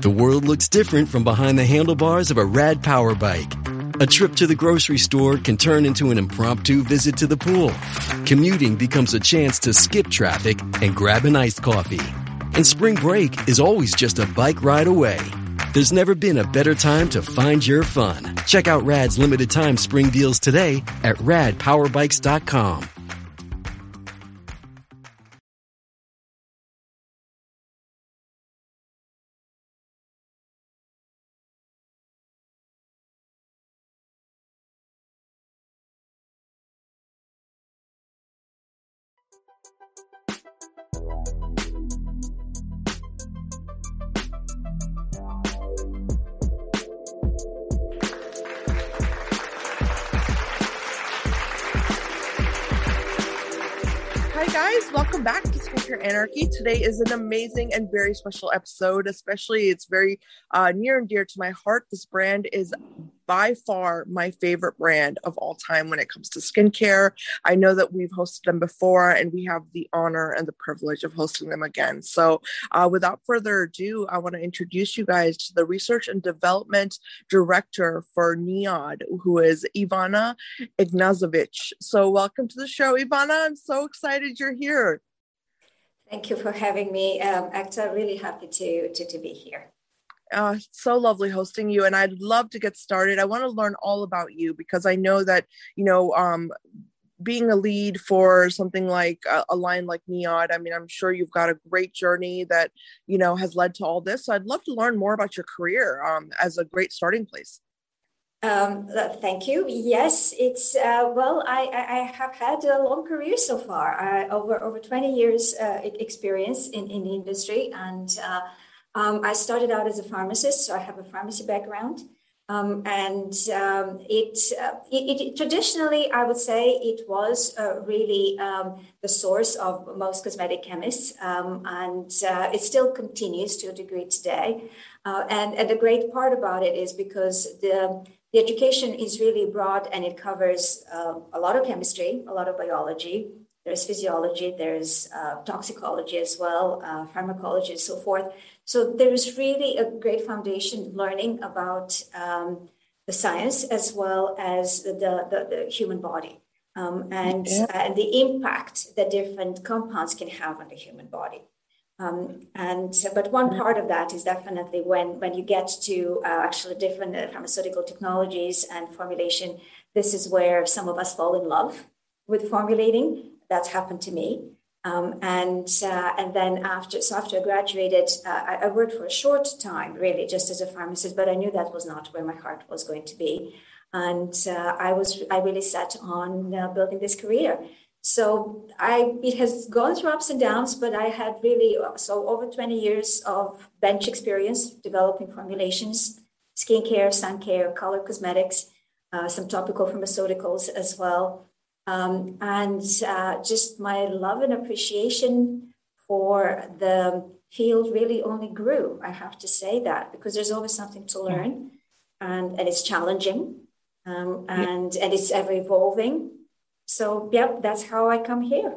The world looks different from behind the handlebars of a rad power bike. A trip to the grocery store can turn into an impromptu visit to the pool. Commuting becomes a chance to skip traffic and grab an iced coffee. And spring break is always just a bike ride away. There's never been a better time to find your fun. Check out RAD's limited time spring deals today at radpowerbikes.com. Today is an amazing and very special episode, especially it's very uh, near and dear to my heart. This brand is by far my favorite brand of all time when it comes to skincare. I know that we've hosted them before and we have the honor and the privilege of hosting them again. So, uh, without further ado, I want to introduce you guys to the research and development director for NIOD, who is Ivana Knezevic. So, welcome to the show, Ivana. I'm so excited you're here. Thank you for having me, um, Ekta. Really happy to, to, to be here. Uh, so lovely hosting you, and I'd love to get started. I want to learn all about you because I know that you know um, being a lead for something like a, a, line like NIOD. I mean, I'm sure you've got a great journey that you know has led to all this. So I'd love to learn more about your career um, as a great starting place. Um, thank you. Yes, it's uh, well. I, I, have had a long career so far. I, over over twenty years uh, experience in, in the industry, and uh, um, I started out as a pharmacist, so I have a pharmacy background. Um, and um, it, uh, it, it, traditionally, I would say, it was uh, really um, the source of most cosmetic chemists, um, and uh, it still continues to a degree today. Uh, and, and the great part about it is because the the education is really broad and it covers uh, a lot of chemistry, a lot of biology, there's physiology, there's uh, toxicology as well, uh, pharmacology, and so forth. So there's really a great foundation learning about um, the science as well as the, the, the human body um, and, yeah. and the impact that different compounds can have on the human body. Um, and but one part of that is definitely when when you get to uh, actually different uh, pharmaceutical technologies and formulation. This is where some of us fall in love with formulating that's happened to me. Um, and uh, and then after so after I graduated, uh, I, I, worked for a short time, really, just as a pharmacist. But I knew that was not where my heart was going to be, and uh, I was I really set on uh, building this career. So I it has gone through ups and downs, but I had really so over twenty years of bench experience developing formulations, skincare, sun care, color cosmetics, uh, some topical pharmaceuticals as well. Um, and uh, just my love and appreciation for the field really only grew. I have to say that because there's always something to learn, and, and it's challenging, um, and and it's ever evolving. So, yep, that's how I come here.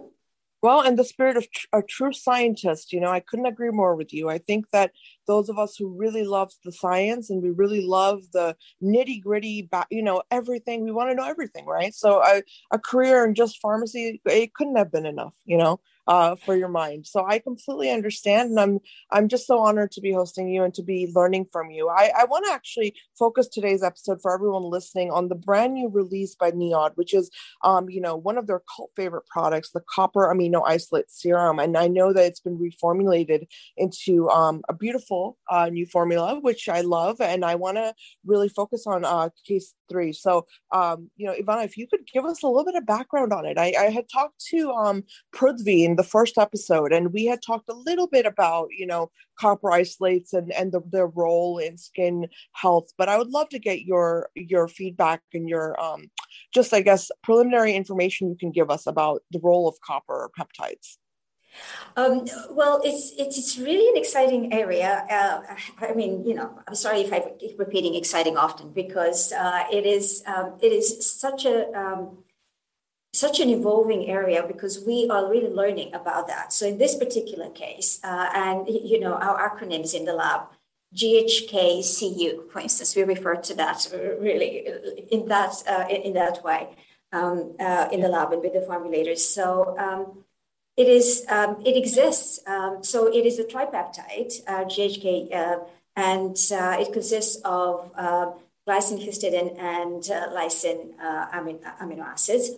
Well, in the spirit of tr- a true scientist, you know, I couldn't agree more with you. I think that those of us who really love the science and we really love the nitty gritty, you know, everything, we want to know everything, right? So, a, a career in just pharmacy, it couldn't have been enough, you know uh, for your mind. So I completely understand, and I'm I'm just so honored to be hosting you and to be learning from you. I, I want to actually focus today's episode for everyone listening on the brand new release by NIOD, which is um, you know one of their cult favorite products, the copper amino isolate serum, and I know that it's been reformulated into um, a beautiful uh, new formula, which I love, and I want to really focus on uh, CAIS 3. So um, you know, Ivana, if you could give us a little bit of background on it. I, I had talked to um, Prithvi in the first episode, and we had talked a little bit about you know copper isolates and and the, their role in skin health. But I would love to get your your feedback and your um, just I guess preliminary information you can give us about the role of copper peptides. Um, well, it's, it's, it's really an exciting area. Uh, I mean, you know, I'm sorry if I keep repeating exciting often because uh, it is um, it is such a um, such an evolving area because we are really learning about that. So in this particular case, uh, and you know our acronyms in the lab, GHKCU, for instance, we refer to that really in that uh, in that way um, uh, in the lab and with the formulators. So um, it is um, it exists. Um, so it is a tripeptide, uh, GHK, uh, and uh, it consists of uh, glycine, histidine, and lysine amino, amino acids.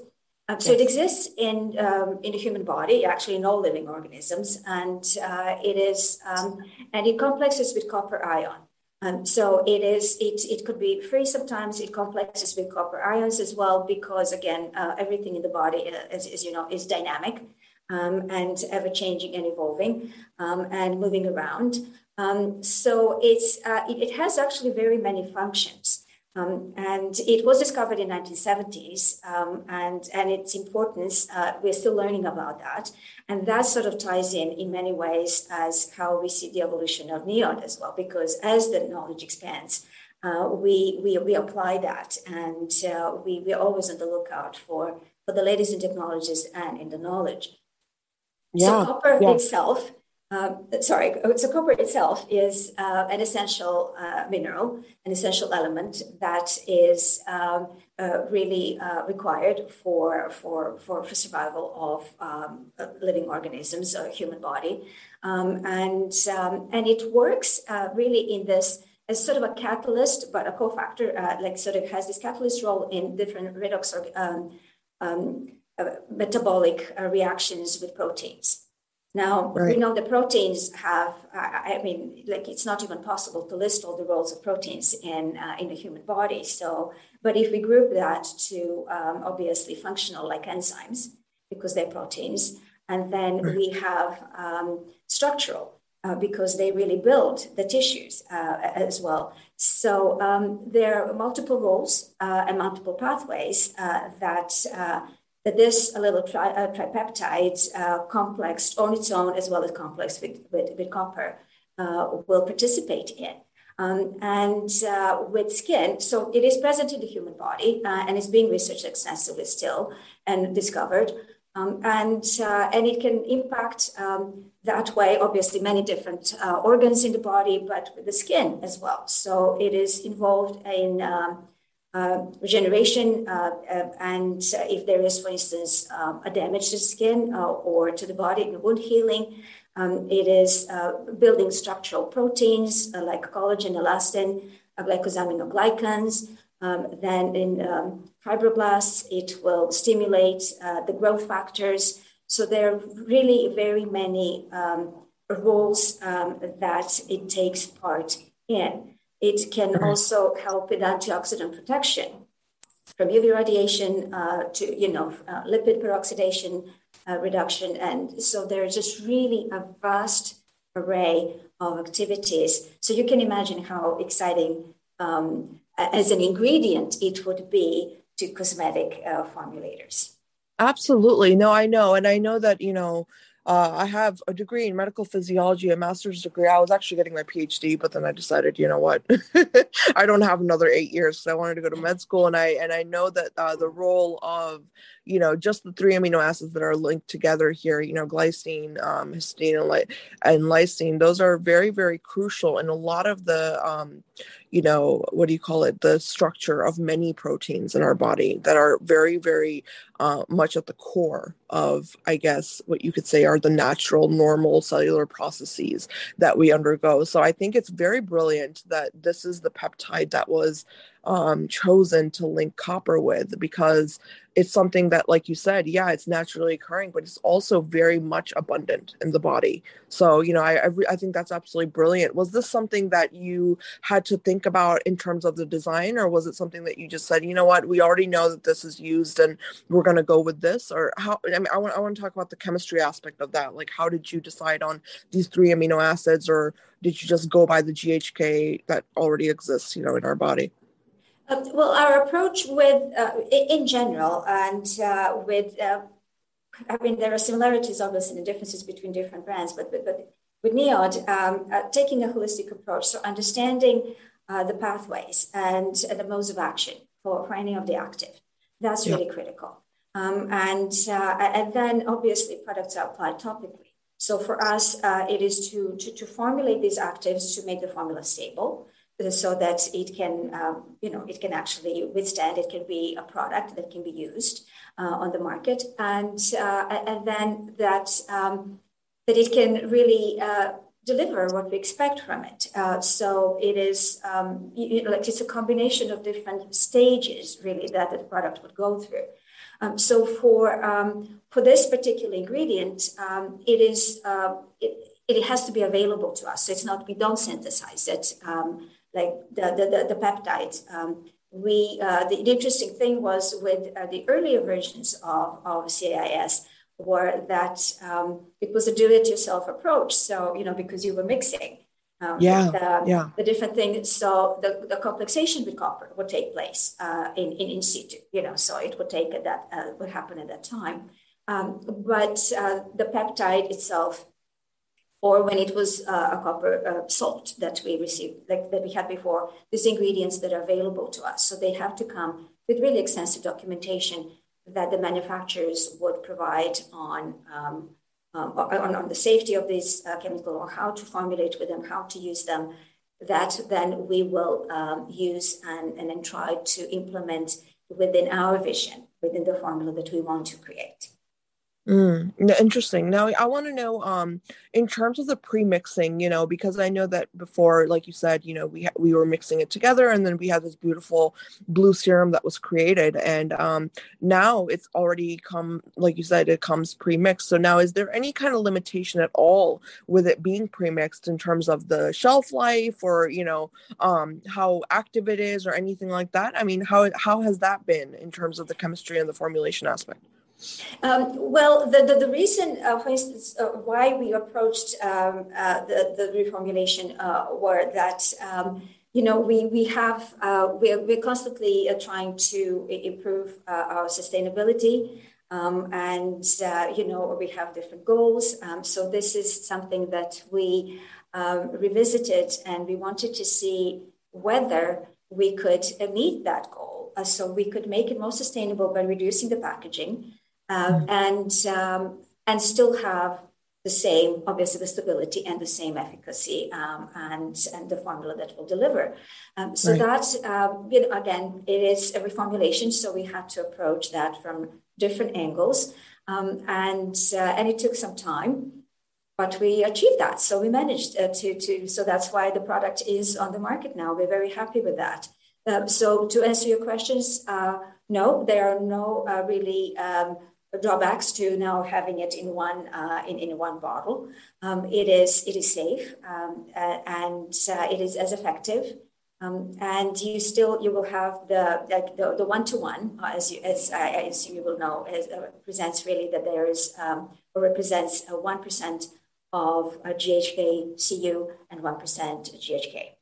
Um, so yes. it exists in um, in the human body, actually in all living organisms, and uh, it is um, and it complexes with copper ion. Um, so it is it it could be free sometimes. It complexes with copper ions as well because again uh, everything in the body, uh, as, as, you know, is dynamic um, and ever changing and evolving um, and moving around. so it's uh, it, it has actually very many functions. Um, and it was discovered in 1970s, um, and and its importance uh, we're still learning about that, and that sort of ties in in many ways as how we see the evolution of NIOD as well, because as the knowledge expands, uh, we, we we apply that, and uh, we we're always on the lookout for for the latest in technologies and in the knowledge. Yeah, so copper yeah. itself um, sorry, so copper itself is uh, an essential uh, mineral, an essential element that is um, uh, really uh, required for, for, for, for survival of um, living organisms, a human body. Um, and, um, and it works uh, really in this as sort of a catalyst, but a cofactor, uh, like sort of has this catalyst role in different redox or um, metabolic reactions with proteins. Now, right. we know the proteins have, I mean, like it's not even possible to list all the roles of proteins in, uh, in the human body. So, but if we group that to um, obviously functional like enzymes, because they're proteins, and then right. we have um, structural, uh, because they really build the tissues uh, as well. So um, there are multiple roles uh, and multiple pathways uh, that uh, that this little tri- tripeptide uh, complex on its own, as well as complex with, with, with copper, uh, will participate in. Um, and uh, with skin, so it is present in the human body uh, and is being researched extensively still and discovered. Um, and, uh, and it can impact um, that way, obviously, many different organs in the body, but with the skin as well. So it is involved in um, regeneration, uh, uh, and if there is, for instance, um, a damage to the skin or to the body, wound healing, um, it is building structural proteins like collagen, elastin, glycosaminoglycans. Um, then in um, fibroblasts, it will stimulate the growth factors. So there are really very many um, roles um, that it takes part in. It can also help with antioxidant protection from UV radiation uh, to, you know, uh, lipid peroxidation uh, reduction. And so there's just really a vast array of activities. So you can imagine how exciting um, as an ingredient it would be to cosmetic uh, formulators. Absolutely. No, I know. And I know that, you know, uh, I have a degree in medical physiology, a master's degree. I was actually getting my PhD, but then I decided, you know what, I don't have another eight years. So I wanted to go to med school, and I and I know that uh, the role of you know just the three amino acids that are linked together here, you know, glycine, um, histidine, and, ly- and lysine, those are very very crucial in a lot of the um, you know what do you call it? The structure of many proteins in our body that are very very uh, much at the core of i guess what you could say are the natural normal cellular processes that we undergo. So i think it's very brilliant that this is the peptide that was um, chosen to link copper with because it's something that like you said yeah it's naturally occurring but it's also very much abundant in the body. So you know i I, re- I, think that's absolutely brilliant. Was this something that you had to think about in terms of the design or was it something that you just said you know what? We already know that this is used and we're going to go with this or how i mean i want, I want to talk about the chemistry aspect of that. Like how did you decide on these three amino acids or did you just go by the ghk that already exists you know in our body uh, well, our approach with, uh, in general, and uh, with, uh, I mean, there are similarities, obviously, and differences between different brands, but, but, but with NIOD, um, uh, taking a holistic approach, so understanding uh, the pathways and the modes of action for, for any of the active, that's really critical. Um, and, and then, obviously, products are applied topically. So for us, uh, it is to, to, to formulate these actives to make the formula stable so that it can, um, you know, it can actually withstand. It can be a product that can be used uh, on the market, and uh, and then that um, that it can really uh, deliver what we expect from it. Uh, so it is um, you know, like it's a combination of different stages, really, that the product would go through. Um, so for um, for this particular ingredient, um, it is uh, it, it has to be available to us. So it's not we don't synthesize it um, like the, the, the, the peptides. Um, we, uh, the, the, interesting thing was with uh, the earlier versions of, of CAIS were that um, it was a do-it-yourself approach. So, you know, because you were mixing um, yeah, the, yeah. the different things. So the, the complexation with copper would take place uh, in, in, in situ, you know, so it would take that, uh, would happen at that time. Um, but uh, the peptide itself or when it was uh, a copper uh, salt that we received, like that we had before, these ingredients that are available to us. So they have to come with really extensive documentation that the manufacturers would provide on um, um, on, on, the safety of this uh, chemical or how to formulate with them, how to use them. That then we will um, use and, and then try to implement within our vision, within the formula that we want to create. Mm, interesting. Now, I want to know, um, in terms of the pre-mixing, you know, because I know that before, like you said, you know, we ha- we were mixing it together, and then we had this beautiful blue serum that was created, and um, now it's already come, like you said, it comes pre-mixed. So now, is there any kind of limitation at all with it being pre-mixed in terms of the shelf life, or you know, um, how active it is, or anything like that? I mean, how how has that been in terms of the chemistry and the formulation aspect? Um, well, the, the, the reason, uh, for instance, uh, why we approached um, uh, the, the reformulation uh, were that, um, you know, we, we have, uh, we're, we're constantly uh, trying to improve our sustainability. Um, and, you know, we have different goals. Um, so this is something that we um, revisited and we wanted to see whether we could meet that goal. so we could make it more sustainable by reducing the packaging um, and um, and still have the same, obviously, the stability and the same efficacy um, and and the formula that will deliver. Um, so right. that um, you know, again, it is a reformulation, so we had to approach that from different angles, um, and uh, and it took some time. But we achieved that, so we managed uh, to to. So that's why the product is on the market now. We're very happy with that. Uh, so to answer your questions, uh, no, there are no uh, really um, drawbacks to now having it in one uh, in, in one bottle. Um, it is it is safe um, uh, and uh, it is as effective. Um, and you still you will have the like the, the one-to-one as you as, as you will know as, uh, presents really that there is um, or represents one percent of GHK CU and one percent GHK.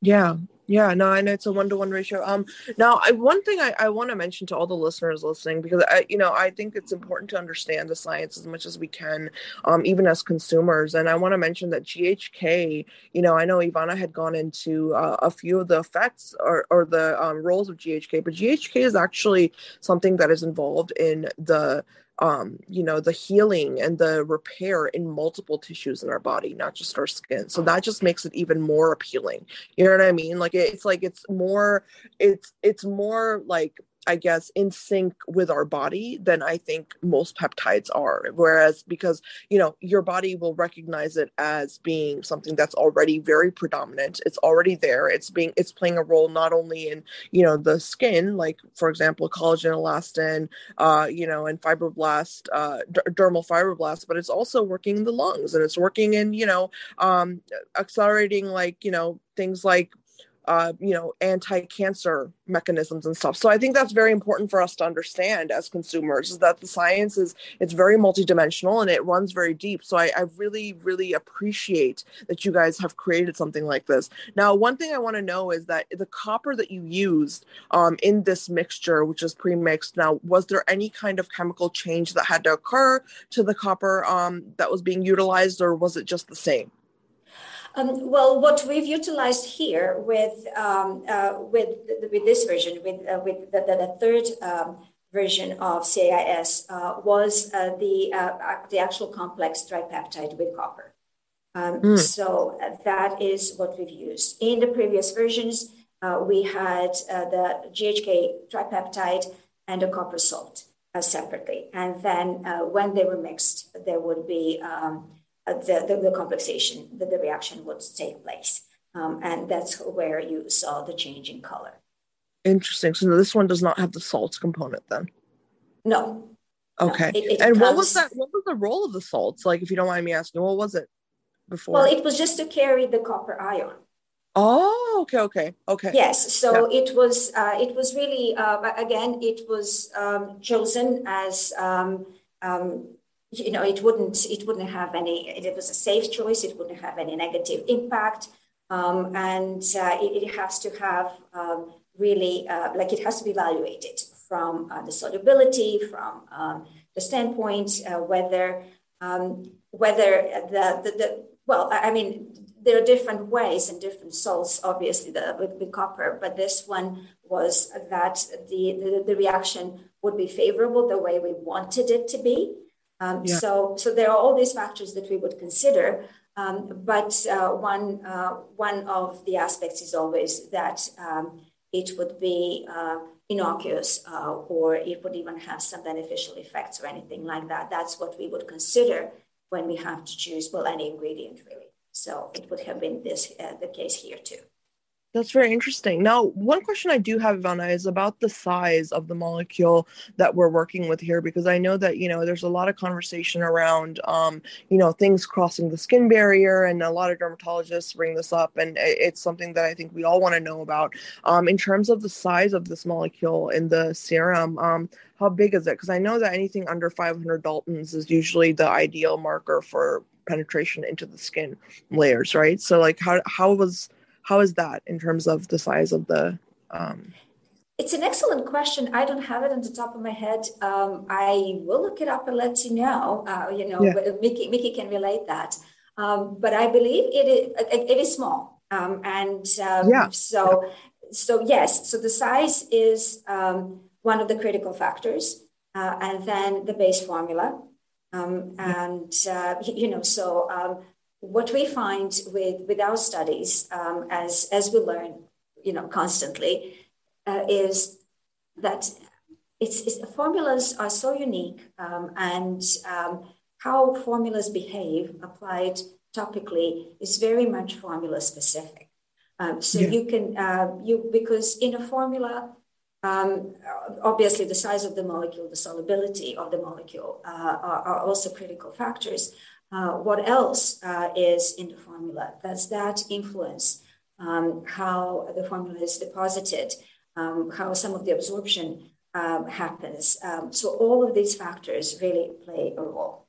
Yeah, yeah, no, I know it's a one to one ratio. Um, now I, one thing I, I want to mention to all the listeners listening because I, you know, I think it's important to understand the science as much as we can, um, even as consumers. And I want to mention that GHK, you know, I know Ivana had gone into uh, a few of the effects or, or the um, roles of GHK, but GHK is actually something that is involved in the um, you know, the healing and the repair in multiple tissues in our body, not just our skin. So that just makes it even more appealing. You know what I mean? Like it's like it's more, it's it's more like I guess, in sync with our body than I think most peptides are. Whereas, because, you know, your body will recognize it as being something that's already very predominant. It's already there. It's being, it's playing a role not only in, you know, the skin, like, for example, collagen, elastin, uh, you know, and fibroblast, uh, d- dermal fibroblast, but it's also working in the lungs and it's working in, you know, um, accelerating, like, you know, things like uh, you know, anti-cancer mechanisms and stuff. So I think that's very important for us to understand as consumers is that the science is it's very multidimensional and it runs very deep. So I, I really, really appreciate that you guys have created something like this. Now, one thing I want to know is that the copper that you used um, in this mixture, which is pre-mixed, now was there any kind of chemical change that had to occur to the copper um, that was being utilized, or was it just the same? Um, well, what we've utilized here with um, uh, with with this version, with uh, with the, the, the third um, version of CAIS, uh, was uh, the, uh, the actual complex tripeptide with copper. Um, mm. So that is what we've used. In the previous versions, we had the GHK tripeptide and a copper salt separately. And then when they were mixed, there would be um, the, the, the, complexation, that the reaction would take place. Um, and that's where you saw the change in color. Interesting. So this one does not have the salts component then? No. Okay. No, it, it and comes... what was that? What was the role of the salts? Like, if you don't mind me asking, what was it before? Well, it was just to carry the copper ion. Oh, okay, okay, okay. Yes, so yeah. it was. Uh, it was really. Uh, again, it was um, chosen as. Um, um, you know, it wouldn't. It wouldn't have any. It was a safe choice. It wouldn't have any negative impact, um, and uh, it, it, has to have um, really uh, like it has to be evaluated from uh, the solubility, from um, the standpoint uh, whether um, whether the, the, the well, I mean, there are different ways and different salts, obviously, the, with, with copper, but this one was that the, the, the, reaction would be favorable the way we wanted it to be. Um, yeah. So, so there are all these factors that we would consider. Um, but uh, one, uh, one of the aspects is always that um, it would be uh, innocuous uh, or it would even have some beneficial effects or anything like that. That's what we would consider when we have to choose, well, any ingredient really. So it would have been this uh, the case here too. That's very interesting. Now, one question I do have, Ivana, is about the size of the molecule that we're working with here, because I know that, you know, there's a lot of conversation around, um, you know, things crossing the skin barrier, and a lot of dermatologists bring this up, and it's something that I think we all want to know about. Um, in terms of the size of this molecule in the serum, um, how big is it? Because I know that anything under 500 Daltons is usually the ideal marker for penetration into the skin layers, right? So, like, how how was how is that in terms of the size of the um... it's an excellent question i don't have it on the top of my head um, i will look it up and let you know uh, you know yeah. mickey mickey can relate that um, but i believe it is it is small um, and um, yeah. so yeah. so yes so the size is um, one of the critical factors uh, and then the base formula um, and uh, you know so what we find with, with our studies, um, as, as we learn, you know, constantly, uh, is that it's, it's, formulas are so unique um, and um, how formulas behave applied topically is very much formula specific. Um, so yeah. you can, uh, you because in a formula, um, obviously the size of the molecule, the solubility of the molecule uh, are, are also critical factors. Uh, what else uh, is in the formula? Does that influence um, how the formula is deposited, um, how some of the absorption um, happens? Um, so all of these factors really play a role.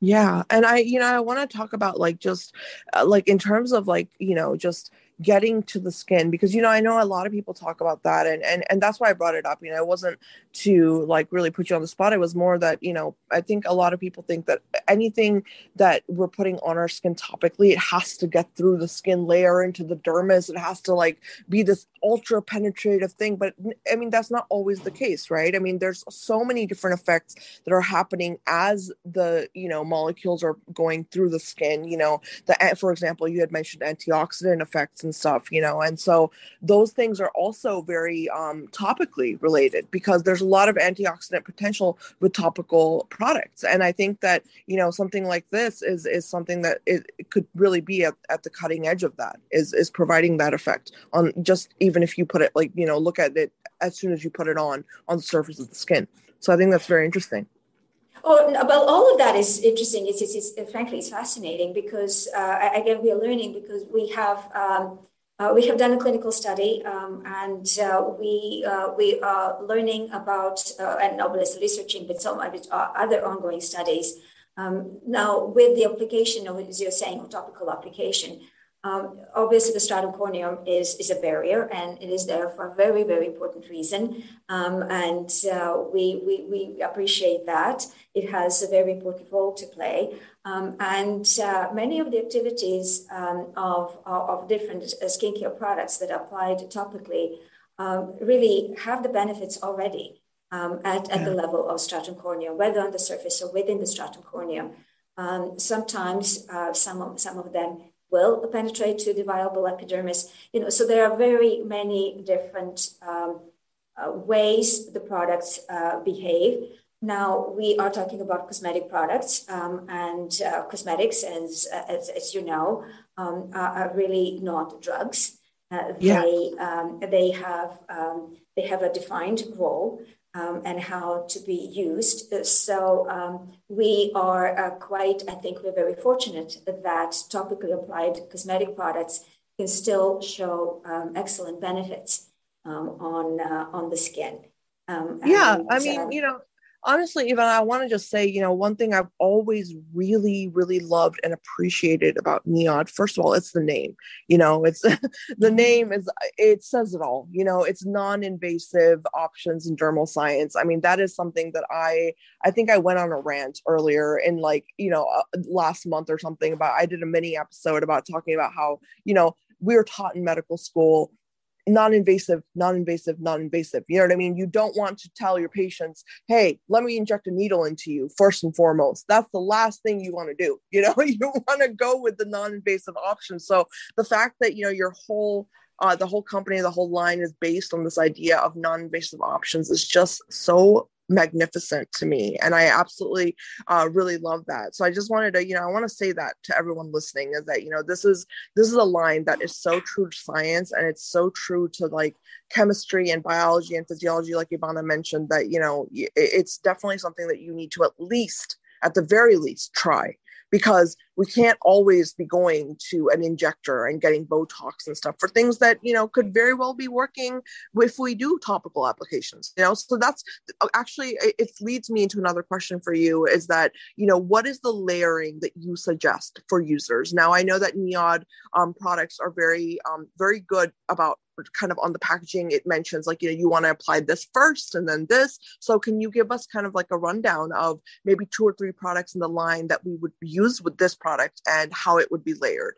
Yeah, and I, you know, I want to talk about like just uh, like in terms of like you know just getting to the skin because you know i know a lot of people talk about that and and and that's why i brought it up you know it wasn't to like really put you on the spot. It was more that you know i think a lot of people think that anything that we're putting on our skin topically it has to get through the skin layer into the dermis. It has to like be this ultra penetrative thing but i mean that's not always the case right? I mean there's so many different effects that are happening as the you know molecules are going through the skin you know. The eh, for example you had mentioned antioxidant effects and stuff you know and so those things are also very um, topically related because there's a lot of antioxidant potential with topical products. And i think that you know something like this is is something that it, it could really be at, at the cutting edge of that is is providing that effect on just even if you put it like you know look at it as soon as you put it on on the surface of the skin. So i think that's very interesting Oh, well, all of that is interesting. It's, it's, it's frankly, it's fascinating because uh, again, we are learning because we have um, uh, we have done a clinical study um, and uh, we uh, we are learning about uh, and obviously researching with some other ongoing studies. Um, now, with the application of, as you're saying, topical application, um, obviously, the stratum corneum is, is a barrier and it is there for a very, very important reason. Um, and uh, we, we, we appreciate that. It has a very important role to play. Um, and uh, many of the activities um, of, of different uh, skincare products that are applied topically um, really have the benefits already. um, at, at yeah. the level of stratum corneum, whether on the surface or within the stratum corneum. Um, sometimes uh, some, of, some of them will penetrate to the viable epidermis. You know, so there are very many different um, uh, ways the products uh, behave. Now we are talking about cosmetic products, um, and uh, cosmetics, as, as, as you know, um, are, are, really not drugs. Uh, yeah. They um, they have um, they have a defined role um, and how to be used. So um, we are uh, quite, I think we're very fortunate that topically applied cosmetic products can still show um, excellent benefits um, on uh, on the skin. Um, yeah, I mean, uh, you know, honestly, even I want to just say, you know, one thing I've always really, really loved and appreciated about NIOD, first of all, it's the name. You know, it's the mm-hmm. name is it says it all. You know, it's non-invasive options in dermal science. I mean, that is something that I I think I went on a rant earlier in like you know uh, last month or something about. I did a mini episode about talking about how you know we were taught in medical school non-invasive non-invasive non-invasive. You know what i mean? You don't want to tell your patients hey let me inject a needle into you first and foremost. That's the last thing you want to do. You know you want to go with the non-invasive option. So the fact that you know your whole uh, the whole company the whole line is based on this idea of non-invasive options is just so magnificent to me and i absolutely uh, really love that. So i just wanted to you know i want to say that to everyone listening is that you know this is this is a line that is so true to science and it's so true to like chemistry and biology and physiology like ivana mentioned that you know it's definitely something that you need to at least at the very least try because we can't always be going to an injector and getting Botox and stuff for things that, you know, could very well be working if we do topical applications, you know? So that's actually, it leads me into another question for you is that, you know, what is the layering that you suggest for users? Now, I know that NIOD um, products are very, um, very good about kind of on the packaging it mentions like you know you want to apply this first and then this so can you give us kind of like a rundown of maybe two or three products in the line that we would use with this product and how it would be layered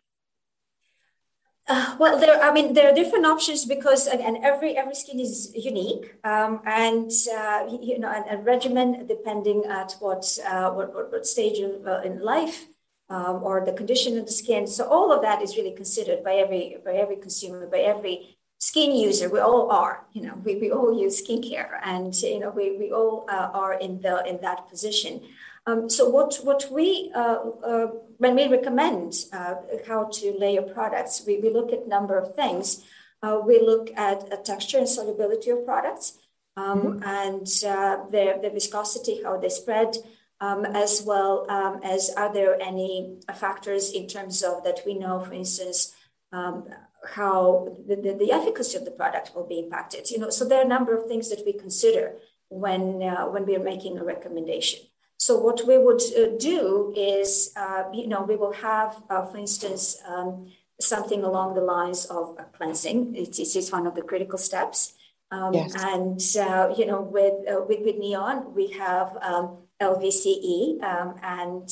uh, well, there. I mean, there are different options because again, every every skin is unique, um, and uh, you know, a, a, regimen depending at what uh, what, what, stage of, uh, in life um, or the condition of the skin. So all of that is really considered by every by every consumer, by every skin user, we all are, you know, we, we all use skincare and, you know, we, we all uh, are in the, in that position. Um, so what, what we, uh, uh, when we recommend uh, how to layer products, we, we look at number of things. Uh, we look at texture and solubility of products um, mm-hmm. and uh, the, the viscosity, how they spread, um, as well um, as are there any factors in terms of that we know, for instance, um, how the, the, the, efficacy of the product will be impacted. You know, so there are a number of things that we consider when uh, when we are making a recommendation. So what we would uh, do is, uh, you know, we will have, uh, for instance, um, something along the lines of cleansing. It's, it's one of the critical steps. Um, yes. And uh, you know, with, uh, with with NIOD, we have um, LVCE, um, and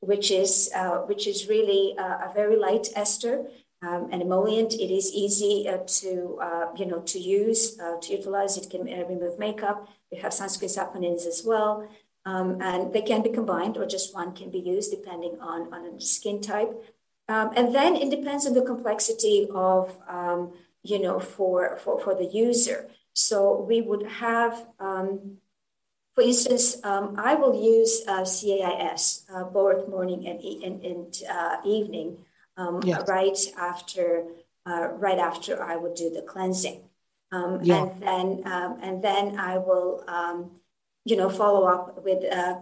which is which is really a very light ester um, an emollient. It is easy uh, to uh, you know to use uh, to utilize. It can uh, remove makeup. We have Sanskrit saponins as well, um, and they can be combined or just one can be used depending on on a skin type. Um, and then it depends on the complexity of um, you know for for for the user. So we would have. Um, for instance, um, I will use uh, CAIS uh, both morning and, and, and evening um, yes. right after uh, right after I would do the cleansing. Um, yeah. And then um, and then I will um, you know follow up with uh,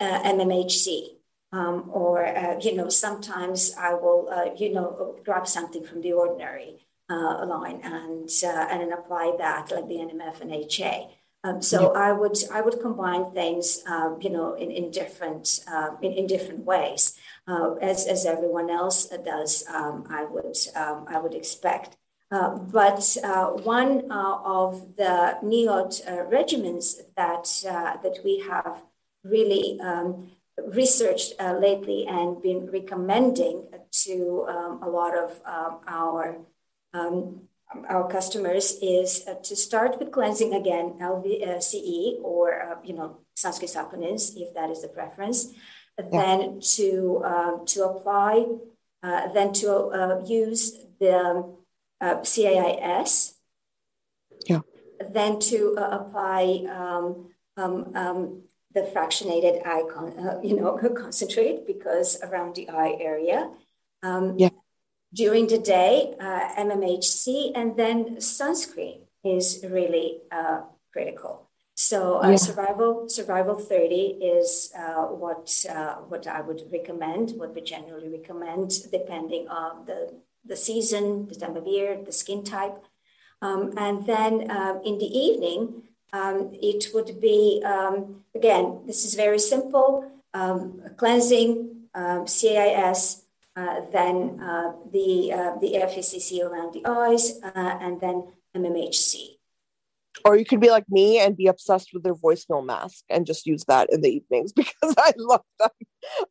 uh, MMHC. Um, or uh, you know sometimes I will uh, you know grab something from the ordinary uh, line and and then apply that like the NMF and HA. Um, so yeah. I would I would combine things, um, you know, in, in different um, in, in different ways, uh, as as everyone else does. Um, I would um, I would expect. Uh, but uh, one uh, of the NIOD uh, regimens that uh, that we have really um, researched lately and been recommending to a lot of our our customers is uh, to start with cleansing again, LVCE or uh, you know saponins, if that is the preference. Yeah. Then to um, to apply, uh, then to uh, use the uh, CAIS. Yeah. Then to uh, apply um, um, um, the fractionated eye, you know, concentrate because around the eye area. Um, yeah during the day, uh, MMHC, and then sunscreen is really uh, critical. So uh, yeah. survival survival 30 is uh, what uh, what I would recommend, what we generally recommend, depending on the the season, the time of year, the skin type, um, and then um, in the evening, um, it would be um, again. This is very simple: um, cleansing, um, CAIS, uh, then uh, the, uh, the FACC around the eyes, and then MMHC. Or you could be like me and be obsessed with their voicemail mask and just use that in the evenings because I love that.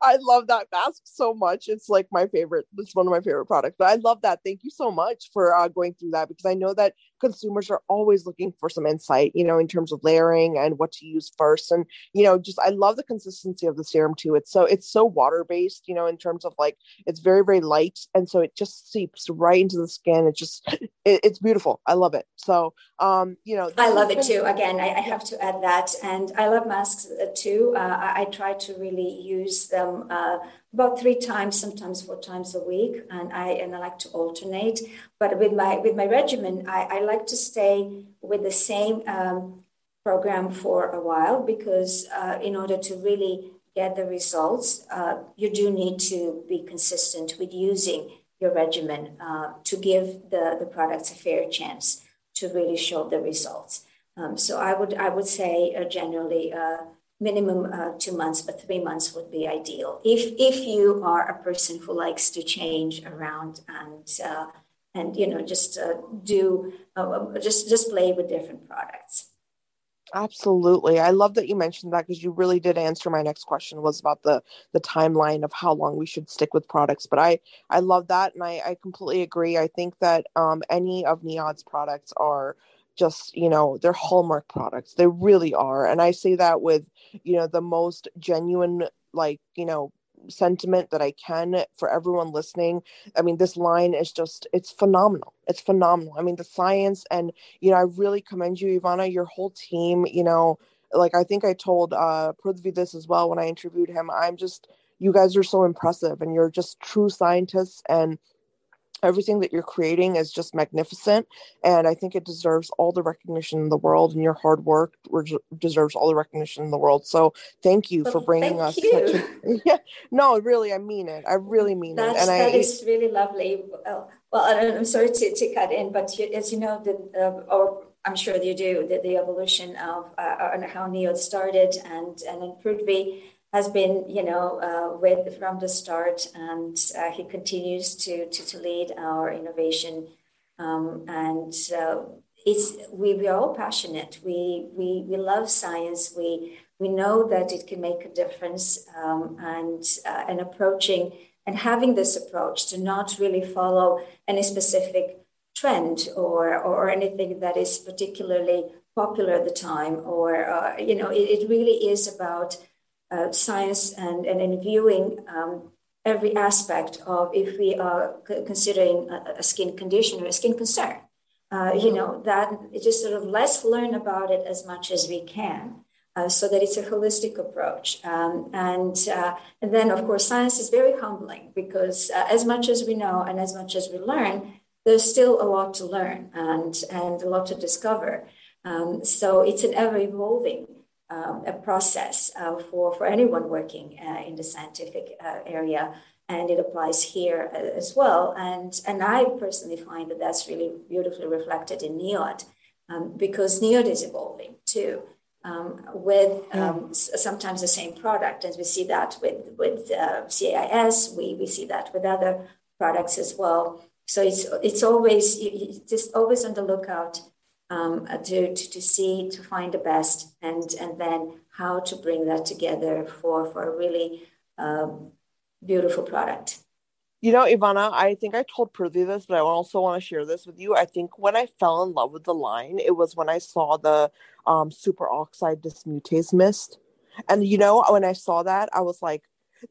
I love that mask so much. It's like my favorite. It's one of my favorite products. But I love that. Thank you so much for uh, going through that because I know that consumers are always looking for some insight, you know, in terms of layering and what to use first. And, you know, just I love the consistency of the serum too. It's so it's so water based, you know, in terms of like it's very, very light. And so it just seeps right into the skin. It just it, it's beautiful. I love it. So um, you know, I love it too. Again, I, I, have to add that. And I love masks uh, too. Uh, I, I try to really use them uh, about three times, sometimes four times a week, and I and I like to alternate. But with my with my regimen, I, I like to stay with the same um, program for a while because uh, in order to really get the results, uh, you do need to be consistent with using your regimen uh, to give the, the products a fair chance to really show the results. Um, so I would I would say uh, generally uh, minimum uh, two months, but three months would be ideal. If if you are a person who likes to change around and uh, and you know just uh, do uh, just just play with different products. Absolutely. I love that you mentioned that because you really did answer my next question was about the the timeline of how long we should stick with products. But I I love that and I, I completely agree. I think that um, any of NIOD's products are just you know they're hallmark products they really are and i say that with you know the most genuine like you know sentiment that i can for everyone listening i mean this line is just it's phenomenal. It's phenomenal. I mean the science and you know i really commend you ivana your whole team you know like i think i told uh prithvi this as well when i interviewed him. I'm just you guys are so impressive and you're just true scientists and everything that you're creating is just magnificent and i think it deserves all the recognition in the world and your hard work deserves all the recognition in the world. So thank you for bringing us a yeah no really i mean it. I really mean That's, it and that I, is really lovely. Well i'm sorry to, to cut in but as you know the uh, or I'm sure you do the, the evolution of uh, how NIOD started and and in Prithvi has been, you know, uh, with from the start, and uh, he continues to, to, to lead our innovation. Um, and uh, it's we we are all passionate. We we we love science. We we know that it can make a difference. Um, and uh, and approaching and having this approach to not really follow any specific trend or or anything that is particularly popular at the time, or uh, you know, it, it really is about uh, science and, and in viewing um, every aspect of if we are c- considering a, a, skin condition or a skin concern. Uh, you know, that just sort of let's learn about it as much as we can. Uh, so that it's a holistic approach. Um, and, uh, and then, of course, science is very humbling because uh, as much as we know and as much as we learn, there's still a lot to learn and, and a lot to discover. Um, so it's an ever evolving um, a process uh, for, for anyone working uh, in the scientific uh, area. And it applies here uh, as well. And, and I personally find that that's really beautifully reflected in NIOD um, because NIOD is evolving too. Um, with um, sometimes the same product, as we see that with with uh, CAIS, we, we see that with other products as well. So it's it's always just always on the lookout um, uh, to, to, to see, to find the best, and, and then how to bring that together for, for a really um, beautiful product. You know, Ivana, I think I told Prithvi this, but I also want to share this with you. I think when I fell in love with the line, it was when I saw the um, superoxide dismutase mist. And you know, when I saw that, I was like,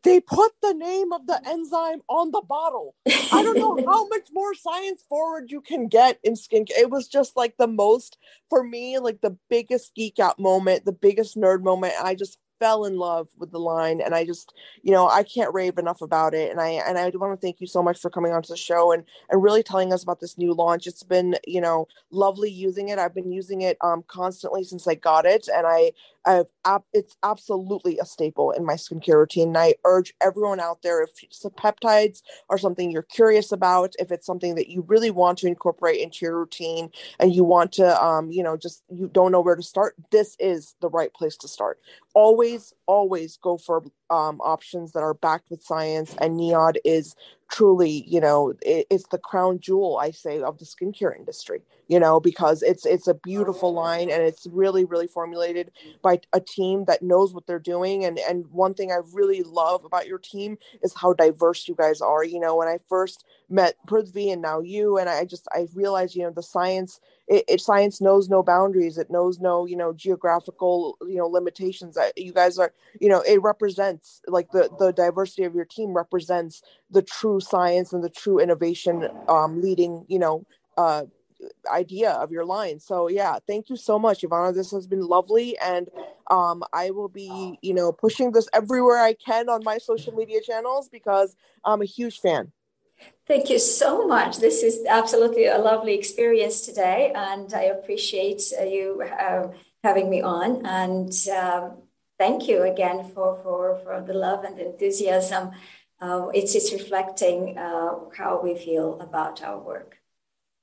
they put the name of the enzyme on the bottle. I don't know how much more science forward you can get in skincare. It was just like the most, for me, like the biggest geek out moment, the biggest nerd moment. I just fell in love with the line and I just, you know, I can't rave enough about it. And I and I want to thank you so much for coming onto the show and and really telling us about this new launch. It's been, you know, lovely using it. I've been using it um constantly since I got it and I I've it's absolutely a staple in my skincare routine. And I urge everyone out there if peptides are something you're curious about, if it's something that you really want to incorporate into your routine and you want to um, you know, just you don't know where to start, this is the right place to start. Always, always go for um, options that are backed with science, and NIOD is truly, you know, it, it's the crown jewel, I say, of the skincare industry. You know, because it's it's a beautiful line and it's really, really formulated by a team that knows what they're doing. And and one thing I really love about your team is how diverse you guys are. You know, when I first met Prithvi and now you, and I just I realized, you know, the science it, it, science knows no boundaries it knows no you know geographical you know limitations that you guys are you know it represents like the the diversity of your team represents the true science and the true innovation um leading you know uh idea of your line so yeah thank you so much ivana this has been lovely and um i will be you know pushing this everywhere i can on my social media channels because i'm a huge fan Thank you so much. This is absolutely a lovely experience today, and I appreciate uh, you uh, having me on. And um, thank you again for, for, for the love and enthusiasm. Uh, it's, it's reflecting uh, how we feel about our work.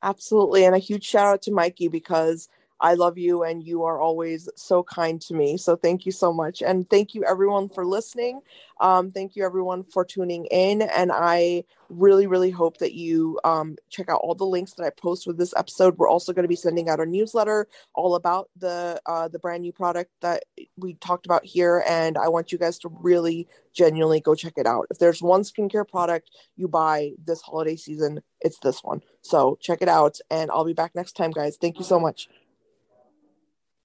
Absolutely. And a huge shout out to Mikey because I love you and you are always so kind to me. So thank you so much. And thank you everyone for listening. Um, thank you everyone for tuning in. And I really, really hope that you um, check out all the links that I post with this episode. We're also going to be sending out a newsletter all about the uh, the brand new product that we talked about here. And I want you guys to really genuinely go check it out. If there's one skincare product you buy this holiday season, it's this one. So check it out. And I'll be back next time, guys. Thank you so much.